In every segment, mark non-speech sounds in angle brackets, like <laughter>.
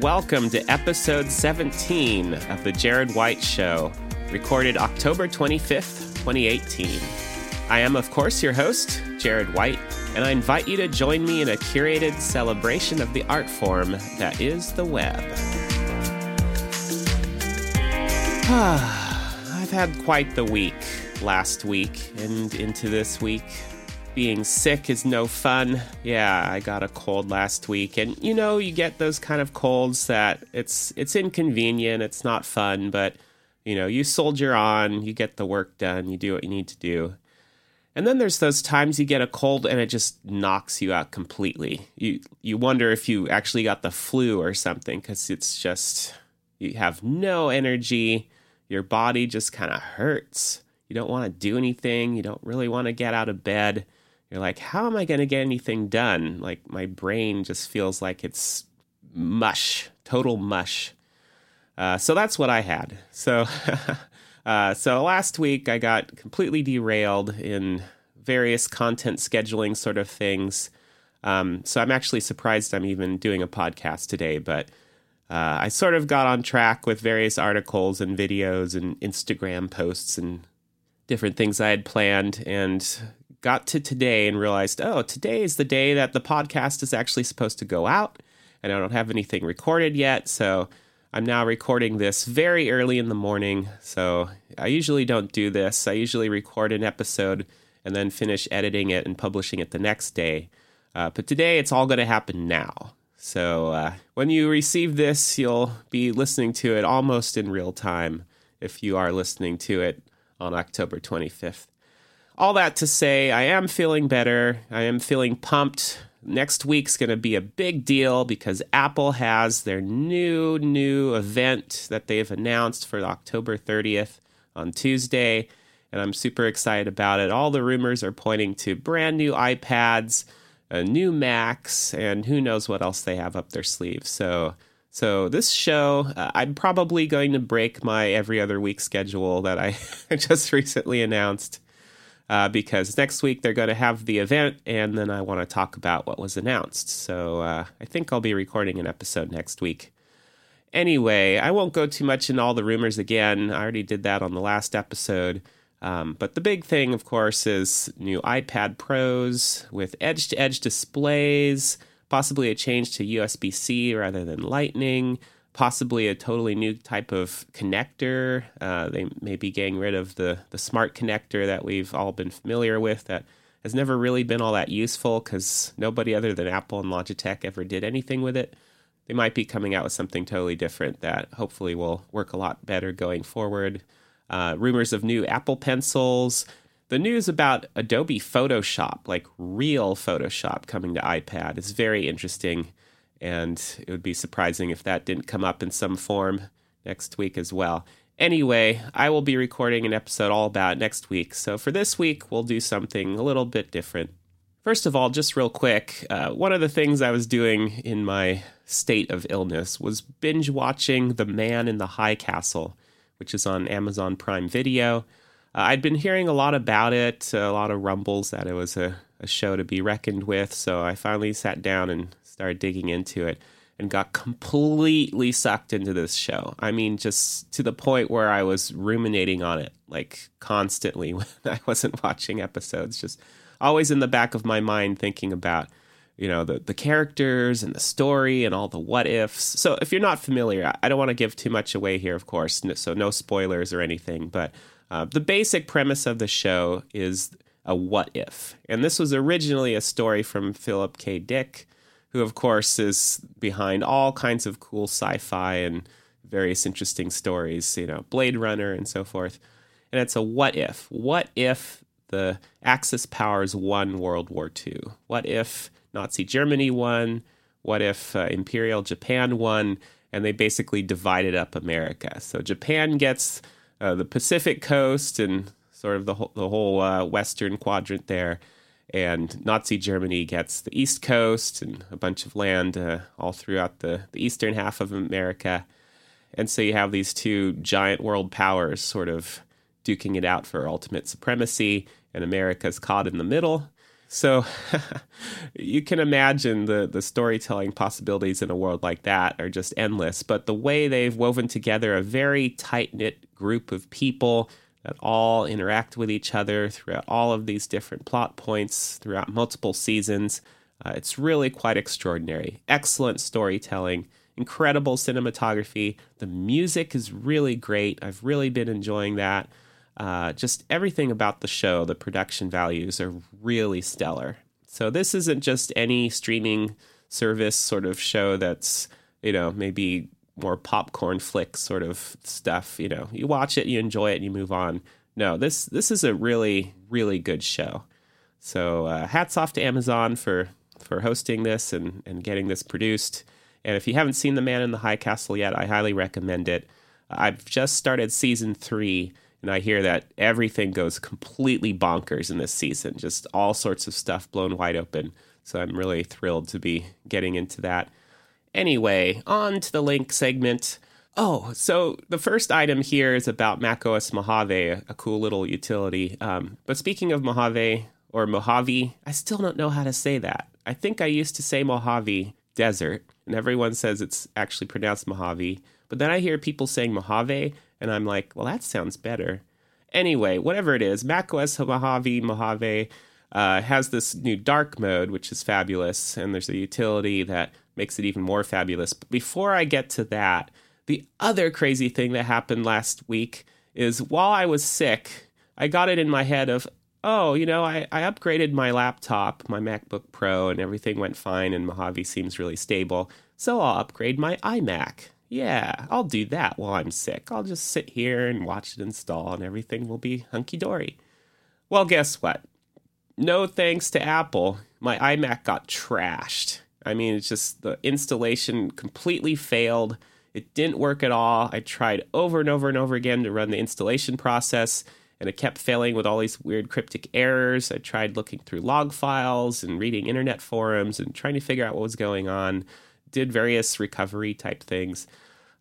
Welcome to episode 17 of The Jared White Show, recorded October 25th, 2018. I am, of course, your host, Jared White, and I invite you to join me in a curated celebration of the art form that is the web. <sighs> I've had quite the week last week and into this week being sick is no fun. Yeah, I got a cold last week and you know, you get those kind of colds that it's it's inconvenient, it's not fun, but you know, you soldier on, you get the work done, you do what you need to do. And then there's those times you get a cold and it just knocks you out completely. You you wonder if you actually got the flu or something cuz it's just you have no energy, your body just kind of hurts. You don't want to do anything, you don't really want to get out of bed you're like, how am I going to get anything done? Like, my brain just feels like it's mush, total mush. Uh, so that's what I had. So, <laughs> uh, so last week I got completely derailed in various content scheduling sort of things. Um, so I'm actually surprised I'm even doing a podcast today, but uh, I sort of got on track with various articles and videos and Instagram posts and different things I had planned, and got to today and realized, oh, today is the day that the podcast is actually supposed to go out, and I don't have anything recorded yet. So I'm now recording this very early in the morning. So I usually don't do this. I usually record an episode and then finish editing it and publishing it the next day. Uh, but today it's all going to happen now. So uh, when you receive this, you'll be listening to it almost in real time if you are listening to it on October 25th all that to say, I am feeling better. I am feeling pumped. Next week's going to be a big deal because Apple has their new, new event that they've announced for October 30th on Tuesday. And I'm super excited about it. All the rumors are pointing to brand new iPads, a new Macs, and who knows what else they have up their sleeves. So, so this show, uh, I'm probably going to break my every other week schedule that I <laughs> just recently announced uh, because next week they're going to have the event, and then I want to talk about what was announced. So uh, I think I'll be recording an episode next week. Anyway, I won't go too much in all the rumors again. I already did that on the last episode. Um, but the big thing, of course, is new iPad Pros with edge to edge displays, possibly a change to USB C rather than Lightning, possibly a totally new type of connector. Uh, they may be getting rid of the, the smart connector that we've all been familiar with that has never really been all that useful because nobody other than Apple and Logitech ever did anything with it. They might be coming out with something totally different that hopefully will work a lot better going forward. Uh, rumors of new Apple pencils. The news about Adobe Photoshop, like real Photoshop coming to iPad, is very interesting and it would be surprising if that didn't come up in some form next week as well. Anyway, I will be recording an episode all about next week. So for this week, we'll do something a little bit different. First of all, just real quick, uh, one of the things I was doing in my state of illness was binge watching The Man in the High Castle, which is on Amazon Prime Video. Uh, I'd been hearing a lot about it, a lot of rumbles that it was a, a show to be reckoned with, so I finally sat down and started digging into it and got completely sucked into this show. I mean, just to the point where I was ruminating on it like constantly <laughs> when I wasn't watching episodes, just always in the back of my mind thinking about you know the the characters and the story and all the what ifs. So if you're not familiar, I don't want to give too much away here, of course. So no spoilers or anything. But uh, the basic premise of the show is a what if, and this was originally a story from Philip K. Dick, who, of course, is behind all kinds of cool sci fi and various interesting stories, you know, Blade Runner and so forth. And it's a what if. What if the Axis powers won World War II? What if Nazi Germany won? What if uh, Imperial Japan won? And they basically divided up America. So Japan gets uh, the Pacific coast and sort of the whole, the whole uh, western quadrant there and Nazi Germany gets the East Coast and a bunch of land uh, all throughout the, the eastern half of America. And so you have these two giant world powers sort of duking it out for ultimate supremacy, and America's caught in the middle. So <laughs> you can imagine the, the storytelling possibilities in a world like that are just endless. But the way they've woven together a very tight knit group of people that all interact with each other throughout all of these different plot points throughout multiple seasons, uh, it's really quite extraordinary. Excellent storytelling, incredible cinematography. The music is really great. I've really been enjoying that. Uh, just everything about the show, the production values are really stellar. So this isn't just any streaming service sort of show that's, you know, maybe more popcorn flick sort of stuff. You know, you watch it, you enjoy it, and you move on. No, this this is a really really good show. So uh, hats off to Amazon for for hosting this and and getting this produced. And if you haven't seen The Man in the High Castle yet, I highly recommend it. I've just started season three, and I hear that everything goes completely bonkers in this season. Just all sorts of stuff blown wide open. So I'm really thrilled to be getting into that. Anyway, on to the link segment. Oh, so the first item here is about macOS Mojave, a cool little utility. Um, but speaking of Mojave or Mojave, I still don't know how to say that. I think I used to say Mojave Desert, and everyone says it's actually pronounced Mojave. But then I hear people saying Mojave, and I'm like, well, that sounds better. Anyway, whatever it is, macOS Mojave, Mojave uh, has this new dark mode, which is fabulous, and there's a utility that makes it even more fabulous. But before I get to that, the other crazy thing that happened last week is while I was sick, I got it in my head of, oh, you know, I, I upgraded my laptop, my MacBook Pro, and everything went fine, and Mojave seems really stable. So I'll upgrade my iMac. Yeah, I'll do that while I'm sick. I'll just sit here and watch it install and everything will be hunky dory. Well, guess what? No thanks to Apple, my iMac got trashed. I mean, it's just the installation completely failed. It didn't work at all. I tried over and over and over again to run the installation process, and it kept failing with all these weird cryptic errors. I tried looking through log files and reading internet forums and trying to figure out what was going on. Did various recovery type things.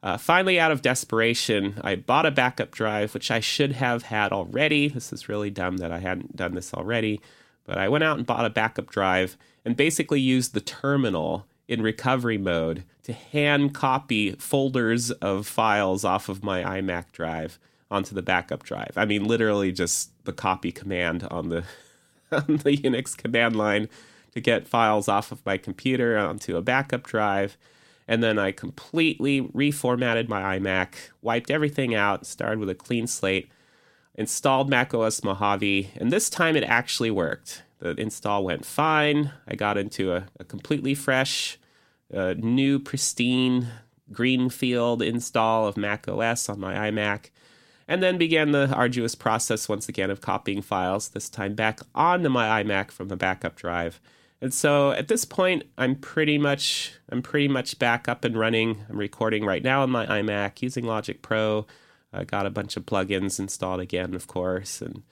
Uh, finally, out of desperation, I bought a backup drive, which I should have had already. This is really dumb that I hadn't done this already. But I went out and bought a backup drive and basically used the terminal in recovery mode to hand copy folders of files off of my iMac drive onto the backup drive. I mean, literally just the copy command on the <laughs> on the Unix command line to get files off of my computer onto a backup drive and then I completely reformatted my iMac, wiped everything out, started with a clean slate, installed macOS Mojave, and this time it actually worked. The install went fine. I got into a, a completely fresh, uh, new, pristine greenfield install of macOS on my iMac, and then began the arduous process once again of copying files, this time back onto my iMac from the backup drive and so at this point, I'm pretty much I'm pretty much back up and running. I'm recording right now on my iMac using Logic Pro. I got a bunch of plugins installed again, of course. And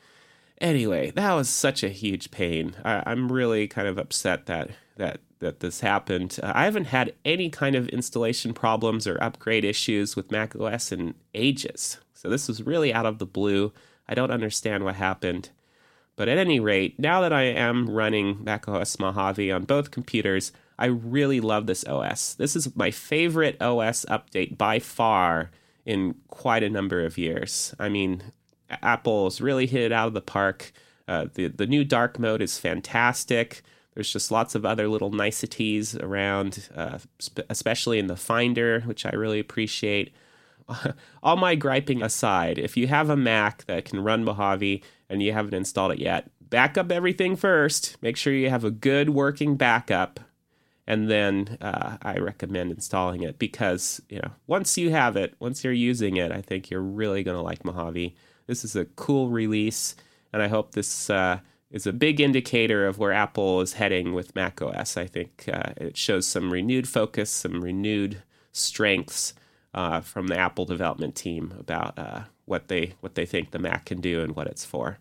anyway, that was such a huge pain. I, am really kind of upset that that that this happened. Uh, I haven't had any kind of installation problems or upgrade issues with macOS in ages. So this was really out of the blue. I don't understand what happened. But at any rate, now that I am running macOS Mojave on both computers, I really love this OS. This is my favorite OS update by far in quite a number of years. I mean, Apple's really hit it out of the park. Uh, the the new dark mode is fantastic. There's just lots of other little niceties around, uh, sp- especially in the Finder, which I really appreciate. <laughs> All my griping aside, if you have a Mac that can run Mojave and you haven't installed it yet, back up everything first. Make sure you have a good working backup, and then uh, I recommend installing it because you know once you have it, once you're using it, I think you're really gonna like Mojave. This is a cool release, and I hope this uh, is a big indicator of where Apple is heading with macOS. I think uh, it shows some renewed focus, some renewed strengths uh, from the Apple development team about uh, what they what they think the Mac can do and what it's for.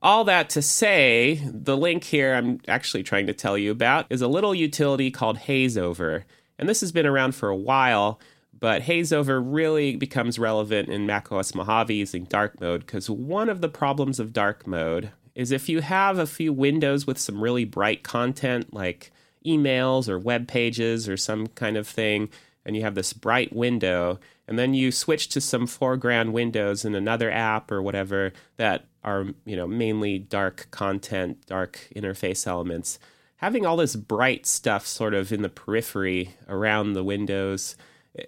All that to say, the link here I'm actually trying to tell you about is a little utility called Hazeover, and this has been around for a while. But Hazeover really becomes relevant in macOS Mojave using dark mode because one of the problems of dark mode is if you have a few windows with some really bright content like emails or web pages or some kind of thing, and you have this bright window, and then you switch to some foreground windows in another app or whatever that are you know mainly dark content, dark interface elements. Having all this bright stuff sort of in the periphery around the windows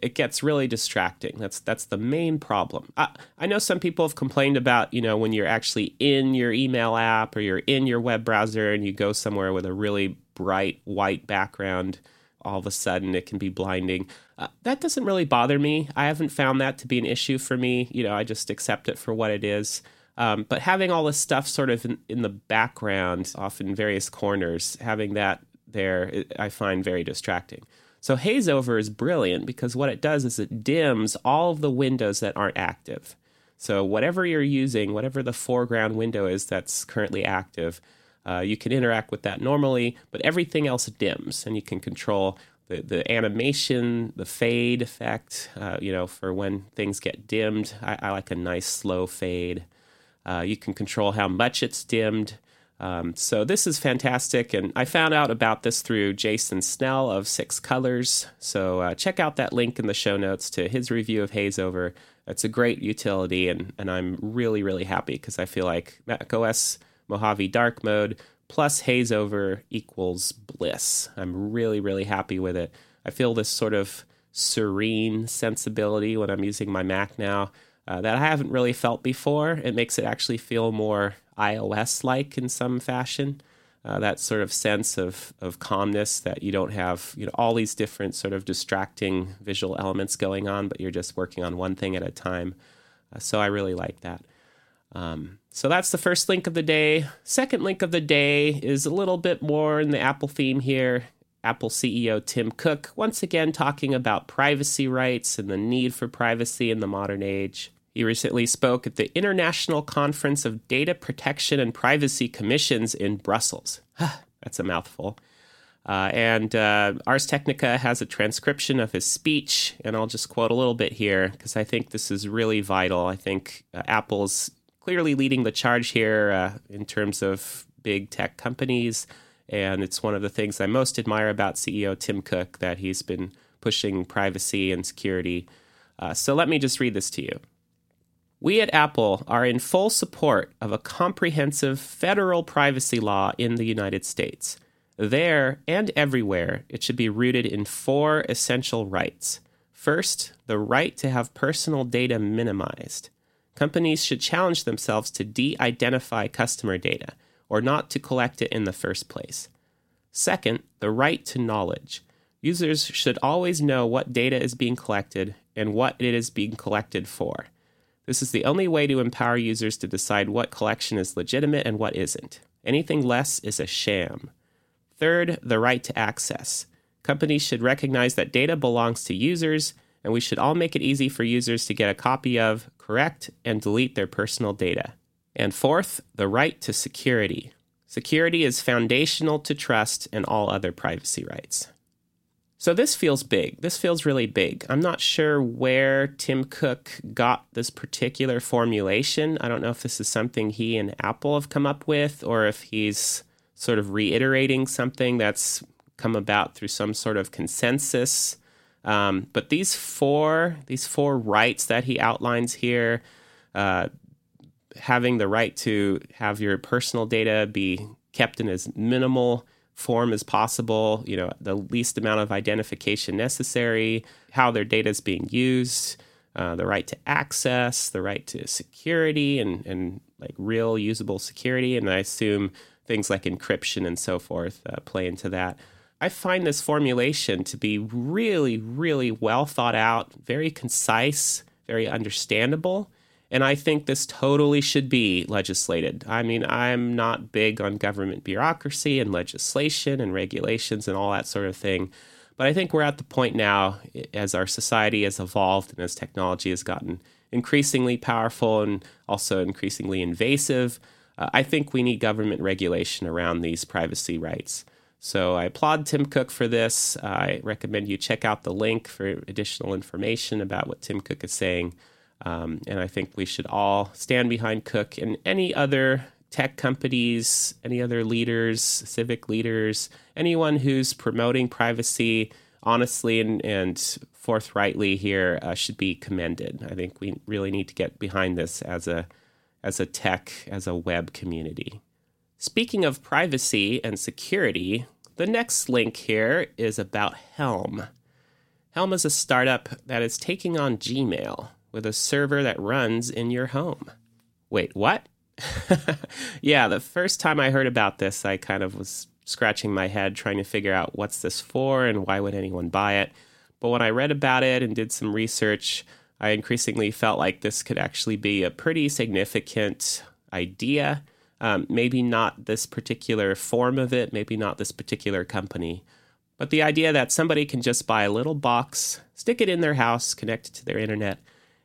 it gets really distracting. That's that's the main problem. I, I know some people have complained about you know when you're actually in your email app or you're in your web browser and you go somewhere with a really bright white background, all of a sudden it can be blinding. Uh, that doesn't really bother me. I haven't found that to be an issue for me. You know, I just accept it for what it is. Um, but having all this stuff sort of in, in the background, off in various corners, having that there, I find very distracting. So haze over is brilliant because what it does is it dims all of the windows that aren't active. So whatever you're using, whatever the foreground window is that's currently active, uh, you can interact with that normally, but everything else dims, and you can control the, the animation, the fade effect. Uh, you know, for when things get dimmed, I, I like a nice slow fade. Uh, you can control how much it's dimmed. Um, so this is fantastic, and I found out about this through Jason Snell of Six Colors. So uh, check out that link in the show notes to his review of Hazeover. It's a great utility, and, and I'm really, really happy because I feel like macOS Mojave Dark Mode plus Haze Over equals bliss. I'm really, really happy with it. I feel this sort of serene sensibility when I'm using my Mac now uh, that I haven't really felt before. It makes it actually feel more iOS like in some fashion. Uh, that sort of sense of, of calmness that you don't have you know all these different sort of distracting visual elements going on, but you're just working on one thing at a time. Uh, so I really like that. Um, so that's the first link of the day. Second link of the day is a little bit more in the Apple theme here. Apple CEO Tim Cook once again talking about privacy rights and the need for privacy in the modern age. He recently spoke at the International Conference of Data Protection and Privacy Commissions in Brussels. <sighs> That's a mouthful. Uh, and uh, Ars Technica has a transcription of his speech, and I'll just quote a little bit here because I think this is really vital. I think uh, Apple's clearly leading the charge here uh, in terms of big tech companies, and it's one of the things I most admire about CEO Tim Cook that he's been pushing privacy and security. Uh, so let me just read this to you. We at Apple are in full support of a comprehensive federal privacy law in the United States. There and everywhere, it should be rooted in four essential rights. First, the right to have personal data minimized. Companies should challenge themselves to de identify customer data or not to collect it in the first place. Second, the right to knowledge. Users should always know what data is being collected and what it is being collected for. This is the only way to empower users to decide what collection is legitimate and what isn't. Anything less is a sham. Third, the right to access. Companies should recognize that data belongs to users, and we should all make it easy for users to get a copy of, correct, and delete their personal data. And fourth, the right to security. Security is foundational to trust and all other privacy rights. So this feels big. This feels really big. I'm not sure where Tim Cook got this particular formulation. I don't know if this is something he and Apple have come up with or if he's sort of reiterating something that's come about through some sort of consensus. Um, but these four, these four rights that he outlines here, uh, having the right to have your personal data be kept in as minimal form as possible, you know, the least amount of identification necessary, how their data is being used, uh, the right to access, the right to security and, and like real usable security. And I assume things like encryption and so forth uh, play into that. I find this formulation to be really, really well thought out, very concise, very understandable. And I think this totally should be legislated. I mean, I'm not big on government bureaucracy and legislation and regulations and all that sort of thing. But I think we're at the point now, as our society has evolved and as technology has gotten increasingly powerful and also increasingly invasive, uh, I think we need government regulation around these privacy rights. So I applaud Tim Cook for this. I recommend you check out the link for additional information about what Tim Cook is saying. Um, and I think we should all stand behind Cook and any other tech companies, any other leaders, civic leaders, anyone who's promoting privacy honestly and, and forthrightly here uh, should be commended. I think we really need to get behind this as a as a tech, as a web community. Speaking of privacy and security, the next link here is about Helm. Helm is a startup that is taking on Gmail with a server that runs in your home. Wait, what? <laughs> yeah, the first time I heard about this, I kind of was scratching my head trying to figure out what's this for and why would anyone buy it. But when I read about it and did some research, I increasingly felt like this could actually be a pretty significant idea. Um, maybe not this particular form of it, maybe not this particular company, but the idea that somebody can just buy a little box, stick it in their house, connect it to their internet,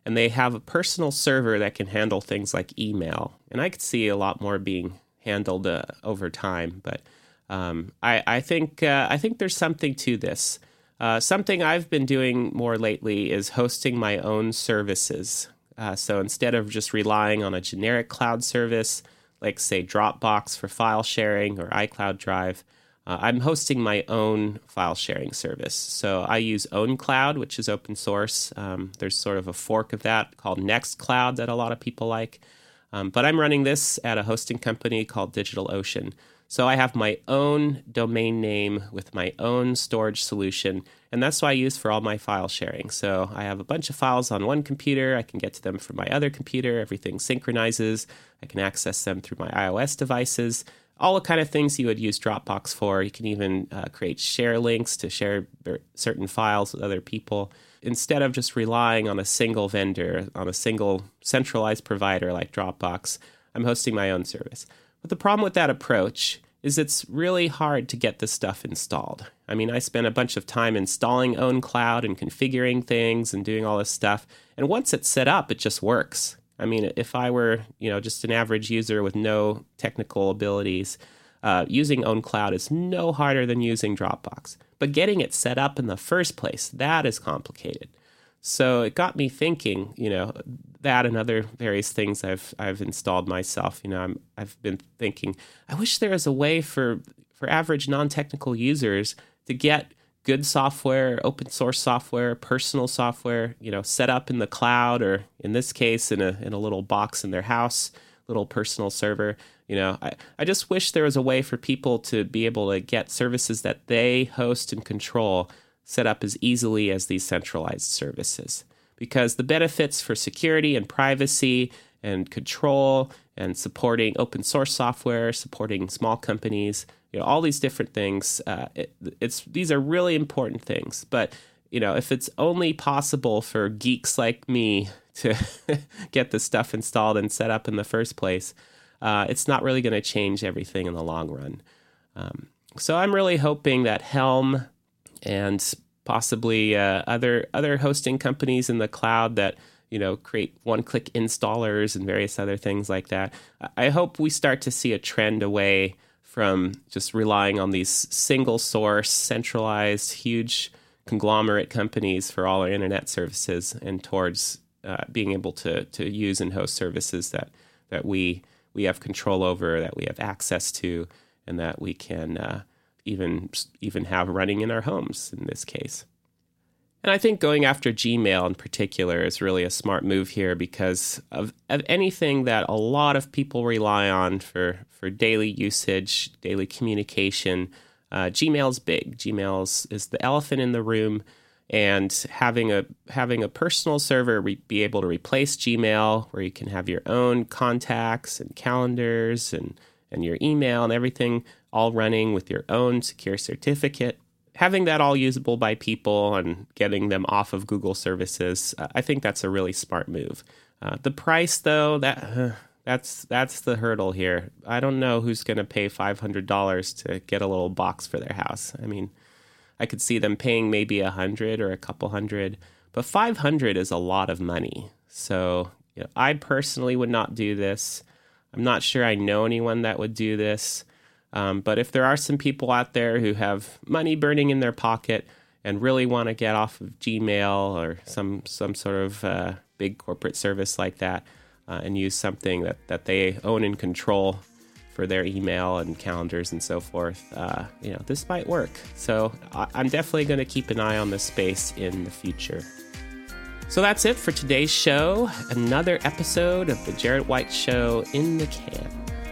and they have a personal server that can handle things like email. And I could see a lot more being handled uh, over time, but um, I, I, think uh, I think there's something to this. Uh, something I've been doing more lately is hosting my own services. Uh, so instead of just relying on a generic cloud service, like say Dropbox for file sharing or iCloud Drive, uh, I'm hosting my own file sharing service. So I use OwnCloud, which is open source. Um, there's sort of a fork of that called Nextcloud that a lot of people like. Um, but I'm running this at a hosting company called DigitalOcean. So I have my own domain name with my own storage solution, and that's what I use for all my file sharing. So I have a bunch of files on one computer, I can get to them from my other computer, everything synchronizes, I can access them through my iOS devices. All the kind of things you would use Dropbox for. You can even uh, create share links to share certain files with other people instead of just relying on a single vendor, on a single centralized provider like Dropbox. I'm hosting my own service. But the problem with that approach is it's really hard to get this stuff installed. I mean, I spent a bunch of time installing OwnCloud and configuring things and doing all this stuff. And once it's set up, it just works. I mean, if I were, you know, just an average user with no technical abilities, uh, using OwnCloud is no harder than using Dropbox. But getting it set up in the first place, that is complicated. So it got me thinking, you know, that and other various things I've I've installed myself. You know, I'm I've been thinking, I wish there was a way for for average non-technical users to get good software, open source software, personal software, you know, set up in the cloud or in this case in a in a little box in their house, little personal server. You know, I, I just wish there was a way for people to be able to get services that they host and control set up as easily as these centralized services. Because the benefits for security and privacy and control and supporting open source software, supporting small companies, you know, all these different things. Uh, it, it's these are really important things. But you know, if it's only possible for geeks like me <laughs> to get the stuff installed and set up in the first place, uh, it's not really going to change everything in the long run. Um, so I'm really hoping that Helm and possibly uh, other other hosting companies in the cloud that you know create one-click installers and various other things like that. I hope we start to see a trend away from just relying on these single source, centralized, huge conglomerate companies for all our internet services, and towards uh, being able to to use and host services that that we we have control over, that we have access to, and that we can uh, even even have running in our homes in this case. And I think going after Gmail in particular is really a smart move here because of, of anything that a lot of people rely on for, for daily usage, daily communication. Uh, Gmail's big. Gmail's is the elephant in the room, and having a having a personal server re- be able to replace Gmail, where you can have your own contacts and calendars and and your email and everything all running with your own secure certificate. Having that all usable by people and getting them off of Google services, uh, I think that's a really smart move. Uh, the price, though, that uh, that's that's the hurdle here. I don't know who's going to pay five hundred dollars to get a little box for their house. I mean, I could see them paying maybe a hundred or a couple hundred, but five hundred is a lot of money. So you know, I personally would not do this. I'm not sure I know anyone that would do this. Um, but if there are some people out there who have money burning in their pocket and really want to get off of Gmail or some some sort of uh, big corporate service like that uh, and use something that, that they own and control, for their email and calendars and so forth, uh, you know, this might work. So I- I'm definitely going to keep an eye on this space in the future. So that's it for today's show. Another episode of the Jared White Show in the can.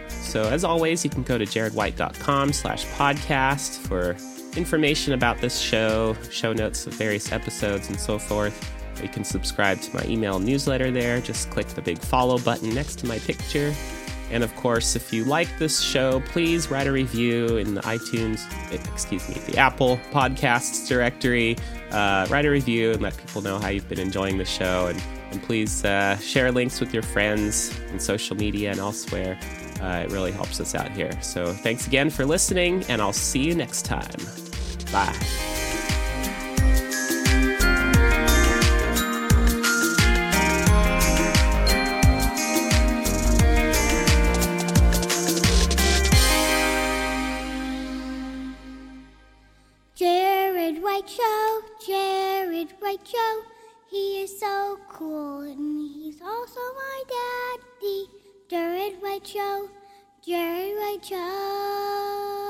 So as always, you can go to jaredwhite.com slash podcast for information about this show, show notes of various episodes, and so forth. You can subscribe to my email newsletter there. Just click the big follow button next to my picture. And of course, if you like this show, please write a review in the iTunes, excuse me, the Apple Podcasts directory. Uh, write a review and let people know how you've been enjoying the show. And, and please uh, share links with your friends on social media and elsewhere. Uh, it really helps us out here. So thanks again for listening, and I'll see you next time. Bye. Jared White Show.